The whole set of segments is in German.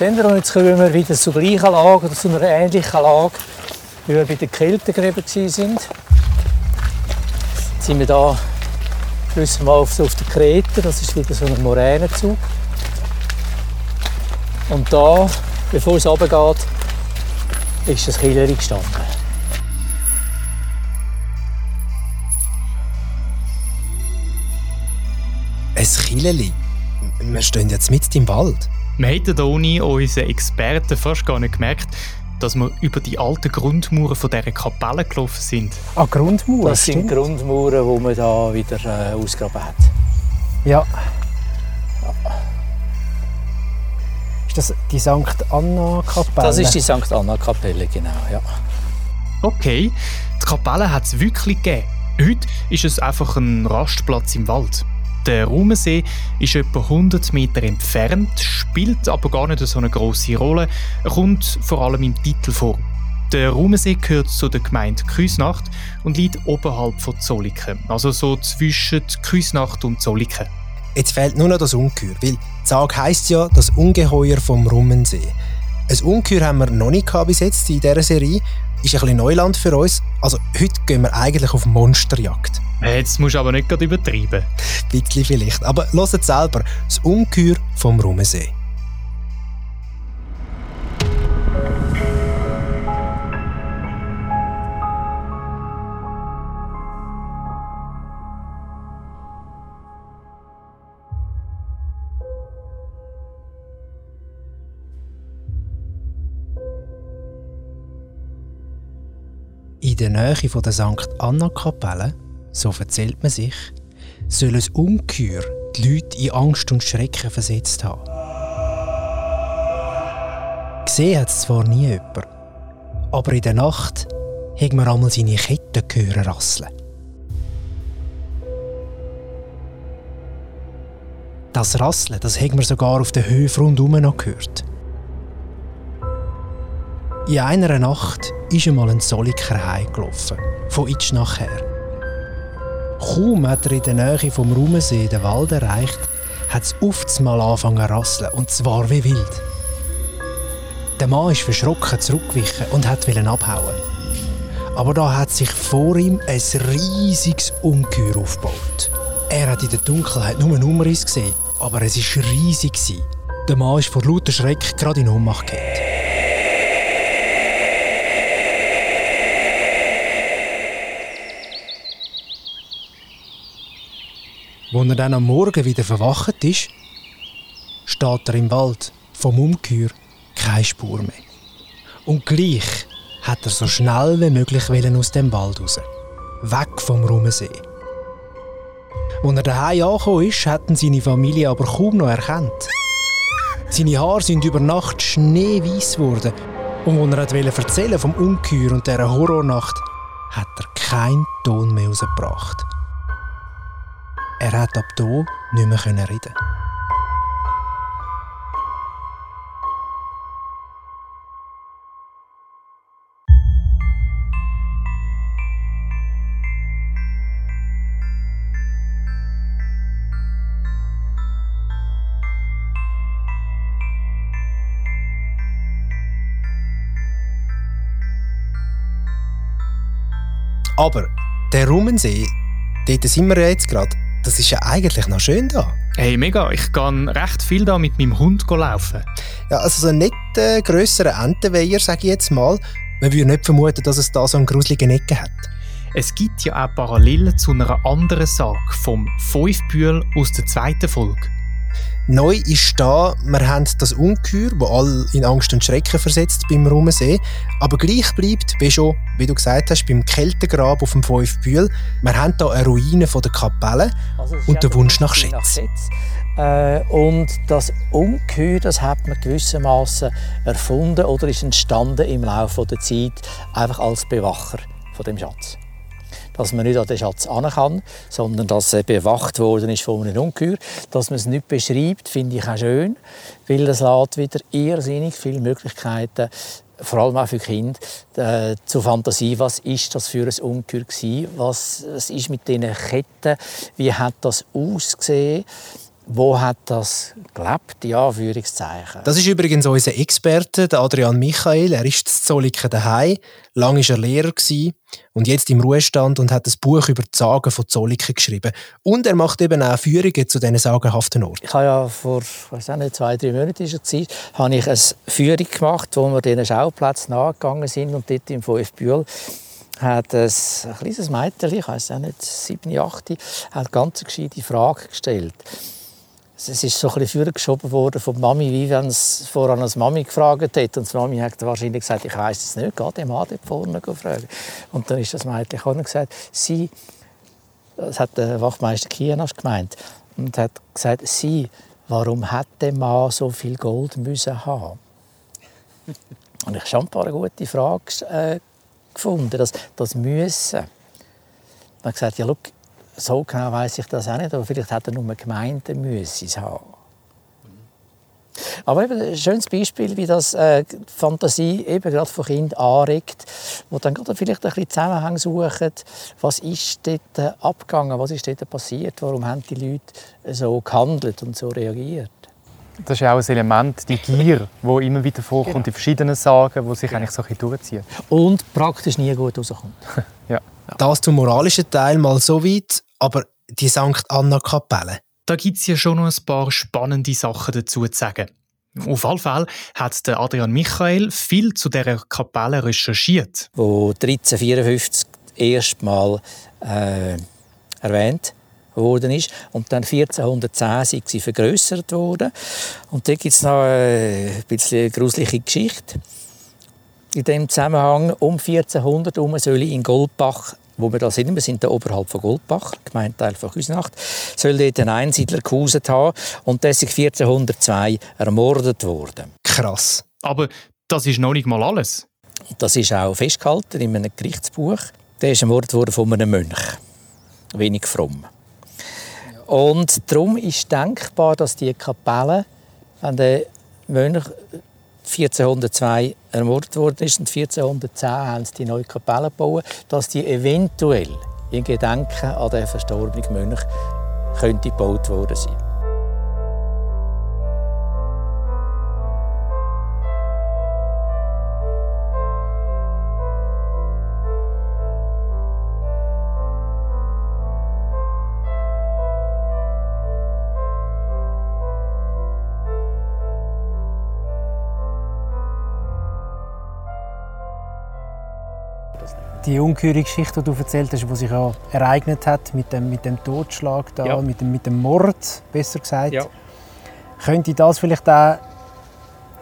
Sehen wir, und jetzt kommen wir wieder zur gleichen Lage oder zu einer ähnlichen Lage, wie wir bei den Keltengräben waren. Jetzt sind wir hier gewissermaßen auf, auf der Kreta, das ist wieder so ein Moränenzug. Und da, bevor es runtergeht, ist das Killeri gestanden. Ein Killerli? Wir stehen jetzt mitten im Wald. Wir hätten ohne unseren Experten fast gar nicht gemerkt, dass wir über die alten Grundmauern von dieser Kapelle gelaufen sind. Ah, Grundmauern? Das sind stimmt. Grundmauern, die man hier wieder äh, ausgraben hat. Ja. Ist das die St. Anna-Kapelle? Das ist die St. Anna-Kapelle, genau, ja. Okay, die Kapelle hat es wirklich gegeben. Heute ist es einfach ein Rastplatz im Wald. Der Rumensee ist etwa 100 Meter entfernt, spielt aber gar nicht so eine große Rolle. Kommt vor allem im Titel vor. Der Rumensee gehört zu der Gemeinde Küsnacht und liegt oberhalb von Zolliken, also so zwischen Küsnacht und Zolliken. Jetzt fehlt nur noch das Ungeheuer, weil Sage heisst ja das Ungeheuer vom Rummensee. Ein Ungeheuer haben wir noch nicht bis jetzt in dieser Serie. Ist ein bisschen Neuland für uns. Also heute gehen wir eigentlich auf Monsterjagd. Jetzt musst du aber nicht gerade übertreiben. Bisschen vielleicht. Aber hört selber. Das Ungeheuer vom Rummensee. In der Nähe der St. Anna-Kapelle so erzählt man sich, soll ein Ungeheuer die Leute in Angst und Schrecken versetzt haben. Gesehen hat es zwar nie jemand, aber in der Nacht hat man einmal seine Ketten gehören rasseln. Das Rasseln, das hat man sogar auf den Höfen rundherum noch gehört. In einer Nacht ist einmal ein Soliker heimgelaufen, von Itschnach her. Kaum hat er in der Nähe vom Rumensee den Wald erreicht, hat es oft mal angefangen zu rasseln, und zwar wie wild. Der Mann ist verschrocken zurückgewichen und wollte abhauen. Aber da hat sich vor ihm ein riesiges Ungeheuer aufgebaut. Er hat in der Dunkelheit nur einen Umriss gesehen, aber es war riesig. Der Mann ist vor lauter Schreck gerade in Ohnmacht gefallen. Als er dann am Morgen wieder verwacht ist, steht er im Wald vom Ungeheuer keine Spur mehr. Und gleich hat er so schnell wie möglich aus dem Wald raus. Weg vom Rummensee. Als er daheim angekommen ist, hatten seine Familie aber kaum noch erkannt. Seine Haare sind über Nacht schneeweiß geworden. Und als er erzählen vom Ungeheuer und dieser Horrornacht, hat er keinen Ton mehr rausgebracht. Er hat ab hier nicht mehr reden. Aber der Rummensee, dort sind wir jetzt gerade, das ist ja eigentlich noch schön da. Hey, mega. Ich kann recht viel da mit meinem Hund laufen. Ja, also so ein nicht äh, grösserer Entenweiher, sage ich jetzt mal. Man würde nicht vermuten, dass es da so einen gruseligen Ecke hat. Es gibt ja auch Parallelen zu einer anderen Sage vom Fünfbühl aus der zweiten Folge. Neu ist da, wir haben das Ungeheuer, das alle in Angst und Schrecken versetzt beim Rummensee. Aber gleich bleibt, wie schon, wie du gesagt hast, beim Kältegrab auf dem Fünfbühl, wir haben hier eine Ruine von der Kapelle also und den Wunsch nach Schätzen. Äh, und das Ungeheuer, das hat man gewissermaßen erfunden oder ist entstanden im Laufe der Zeit einfach als Bewacher von dem Schatz dass man nicht an den Schatz an kann, sondern dass er bewacht worden ist von einem Ungeheuer. Dass man es nicht beschreibt, finde ich auch schön, weil das lässt wieder irrsinnig viele Möglichkeiten vor allem auch für Kinder, äh, zur Fantasie, was ist das für ein Ungeheuer gewesen, was, was ist mit diesen Ketten, wie hat das ausgesehen, wo hat das gelebt, ja, Anführungszeichen. Das ist übrigens unser Experte, Adrian Michael. Er ist in Zolliken daheim. Lang war er Lehrer und jetzt im Ruhestand und hat ein Buch über die Sagen von Zolliken geschrieben. Und er macht eben auch Führungen zu diesen sagenhaften Orten. Ich habe ja vor weiß nicht, zwei, drei Monaten ist Zeit, habe ich eine Führung gemacht, wo wir diesen Schauplätzen nachgegangen sind und dort im VfB Bühl hat ein, ein kleines Mädchen, ich weiß auch nicht, sieben, acht, hat ganz gescheite Frage gestellt es ist so ein bisschen vorgeschoben worden von Mami, wie wenn es voran als Mami gefragt hätte. Und die Mami hat wahrscheinlich gesagt, ich weiß es nicht, geh dem Mann dort vorne fragen. Und dann ist das Mädchen auch gesagt, sie, das hat der Wachtmeister Kienasch gemeint, und hat gesagt, sie, warum hat der Mann so viel Gold müssen haben? Und ich habe schon ein paar gute Fragen äh, gefunden, das, das Müssen. Er hat gesagt, ja, schau, so genau weiß ich das auch nicht, aber vielleicht hat er nur gemeint, er müsse es haben. Aber eben ein schönes Beispiel, wie das äh, die Fantasie eben gerade von Kindern anregt, wo dann gerade vielleicht ein bisschen Zusammenhang suchen, was ist dort äh, abgegangen, was ist dort passiert, warum haben die Leute so gehandelt und so reagiert. Das ist ja auch ein Element, die Gier, die immer wieder vorkommt genau. in verschiedenen Sagen, die sich eigentlich so ein bisschen durchziehen. Und praktisch nie gut rauskommt. ja. Das zum moralischen Teil mal so weit. Aber die St. Anna-Kapelle? Da gibt es ja schon noch ein paar spannende Sachen dazu zu sagen. Auf jeden Fall hat der Adrian Michael viel zu dieser Kapelle recherchiert. Wo 1354 erstmal äh, erwähnt worden ist und dann 1410 sind sie vergrößert worden und da gibt es noch äh, ein bisschen eine gruselige Geschichte. In dem Zusammenhang um 1400 herum soll in Goldbach wo wir da sind, wir sind da oberhalb von Goldbach, Gemeindeteil von Küsnacht, soll dort ein Einsiedler gehuset haben und der ist 1402 ermordet worden. Krass. Aber das ist noch nicht mal alles. Das ist auch festgehalten in einem Gerichtsbuch. Der ist ermordet worden von einem Mönch. Wenig fromm. Und darum ist denkbar, dass die Kapelle, wenn der Mönch 1402 ermordet worden ist und 1410 haben sie die neue Kapelle gebaut, dass die eventuell in Gedenken an den verstorbenen Mönch könnte gebaut worden sein. Die ungeheure Geschichte, die du erzählt hast, die sich ja ereignet hat mit dem, mit dem Totschlag, da, ja. mit, dem, mit dem Mord, besser gesagt, ja. könnte das vielleicht auch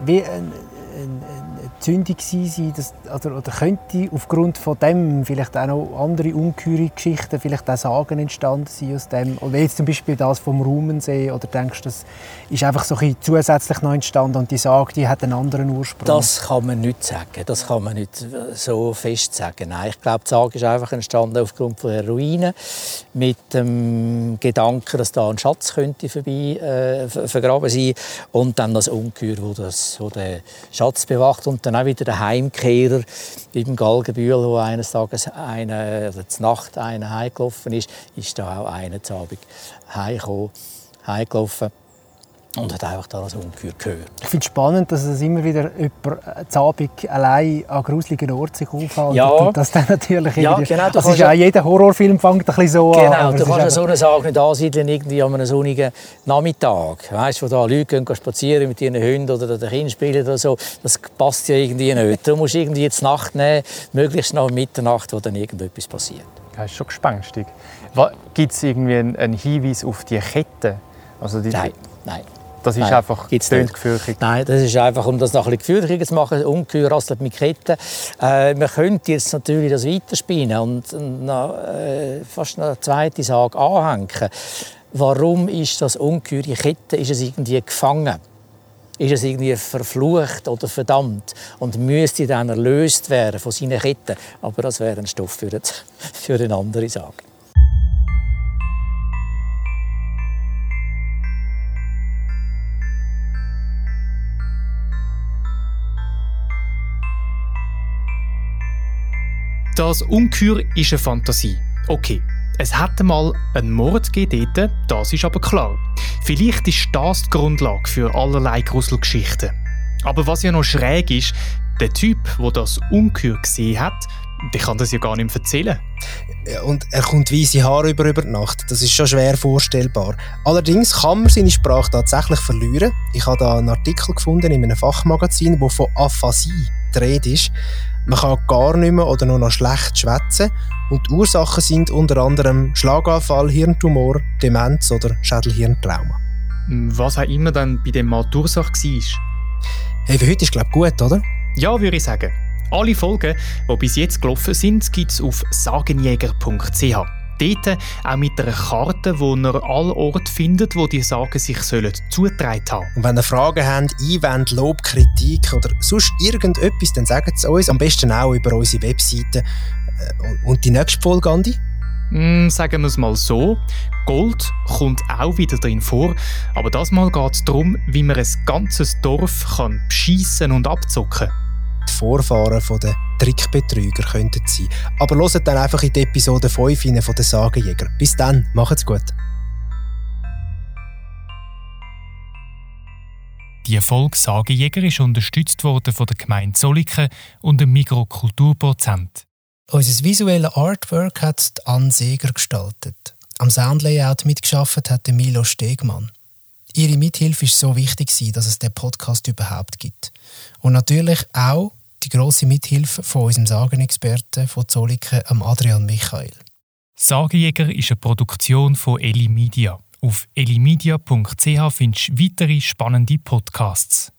wie ein, ein, Zündung sein, dass, oder, oder könnte aufgrund von dem vielleicht auch noch andere ungeheure Geschichten, vielleicht auch Sagen entstanden sein aus dem, oder jetzt zum Beispiel das vom Rumensee, oder denkst du, das ist einfach so ein zusätzlich noch entstanden und die Sage, die hat einen anderen Ursprung? Das kann man nicht sagen, das kann man nicht so fest sagen. Nein, ich glaube, die Sage ist einfach entstanden aufgrund von der Ruinen, mit dem Gedanken, dass da ein Schatz könnte vorbei, äh, vergraben sein und dann das Ungeheuer, wo, das, wo den Schatz bewacht und dann auch wieder der Heimkehrer im Galgenbühl, wo eines Tages eine, oder Nacht einer heimgelaufen ist, ist da auch einer zu Abend heimgekommen, heimgelaufen und hat einfach da das Ungeheuer gehört. Ich finde es spannend, dass es immer wieder jemand zu Abend allein an gruseligen Orten sich aufhält. Ja. Und das dann natürlich ja, genau, das ist ja, jeder Horrorfilm fängt ein bisschen so genau, an. Genau, du kannst so eine Sache nicht ansiedeln irgendwie an einem sonnigen Nachmittag. Weißt du, wo da Leute gehen spazieren mit ihren Hunden oder den Kindern spielen oder so. Das passt ja irgendwie nicht. Du musst irgendwie jetzt Nacht nehmen, möglichst nach Mitternacht, wo dann irgendetwas passiert. Das ist schon gespenstig. Gibt es irgendwie einen Hinweis auf die Kette? Also die nein, nein. Das ist Nein, einfach gefürchtig. Nein, das ist einfach, um das noch ein bisschen gefürchtiger zu machen, ungeheuer rasselt mit Ketten. Äh, man könnte jetzt natürlich das weiterspinnen und noch, äh, fast eine zweite Sage anhängen. Warum ist das ungeheure Kette? Ist es irgendwie gefangen? Ist es irgendwie verflucht oder verdammt und müsste dann erlöst werden von seinen Ketten? Aber das wäre ein Stoff für, für eine andere Sage. Das Ungeheuer ist eine Fantasie. Okay, es hätte mal einen Mord gegeben das ist aber klar. Vielleicht ist das die Grundlage für allerlei Gruselgeschichten. Aber was ja noch schräg ist, der Typ, der das Ungeheuer gesehen hat, der kann das ja gar nicht mehr erzählen. Und er kommt weiße Haare über über Nacht. Das ist schon schwer vorstellbar. Allerdings kann man seine Sprache tatsächlich verlieren. Ich habe da einen Artikel gefunden in einem Fachmagazin, wo von Aphasie die Rede ist. Man kann gar nicht mehr oder nur noch schlecht schwätzen. Und die Ursachen sind unter anderem Schlaganfall, Hirntumor, Demenz oder Schädelhirntrauma. Was auch immer dann bei dem Mal die Ursache war. Hey, für heute ist glaube ich gut, oder? Ja, würde ich sagen. Alle Folgen, die bis jetzt gelaufen sind, gibt es auf sagenjäger.ch. Dort auch mit einer Karte, wo ihr alle Orte findet, wo die Sagen sich sollen zugetragen haben. Und wenn ihr Fragen habt, Einwände, Lob, Kritik oder sonst irgendetwas, dann sagt es uns. Am besten auch über unsere Webseite. Äh, und die nächste Folge, Andi? Mm, sagen wir es mal so. Gold kommt auch wieder drin vor, aber das Mal geht es darum, wie man ein ganzes Dorf kann beschissen und abzocken kann Vorfahren der Trickbetrüger könnten sein. Aber hört dann einfach in die Episode 5 von den Sagenjäger. Bis dann, macht's gut. Die Erfolg Sagenjäger ist unterstützt worden von der Gemeinde Zolliken und dem Mikrokulturprozent. Unser visuelles Artwork hat Anne Seger gestaltet. Am Soundlayout mitgeschafft hat Milo Stegmann. Ihre Mithilfe ist so wichtig, dass es den Podcast überhaupt gibt. Und natürlich auch die grosse Mithilfe von unserem Sagenexperten von Zolliken, Adrian Michael. Sagenjäger ist eine Produktion von Eli Media. Auf elimedia.ch findest du weitere spannende Podcasts.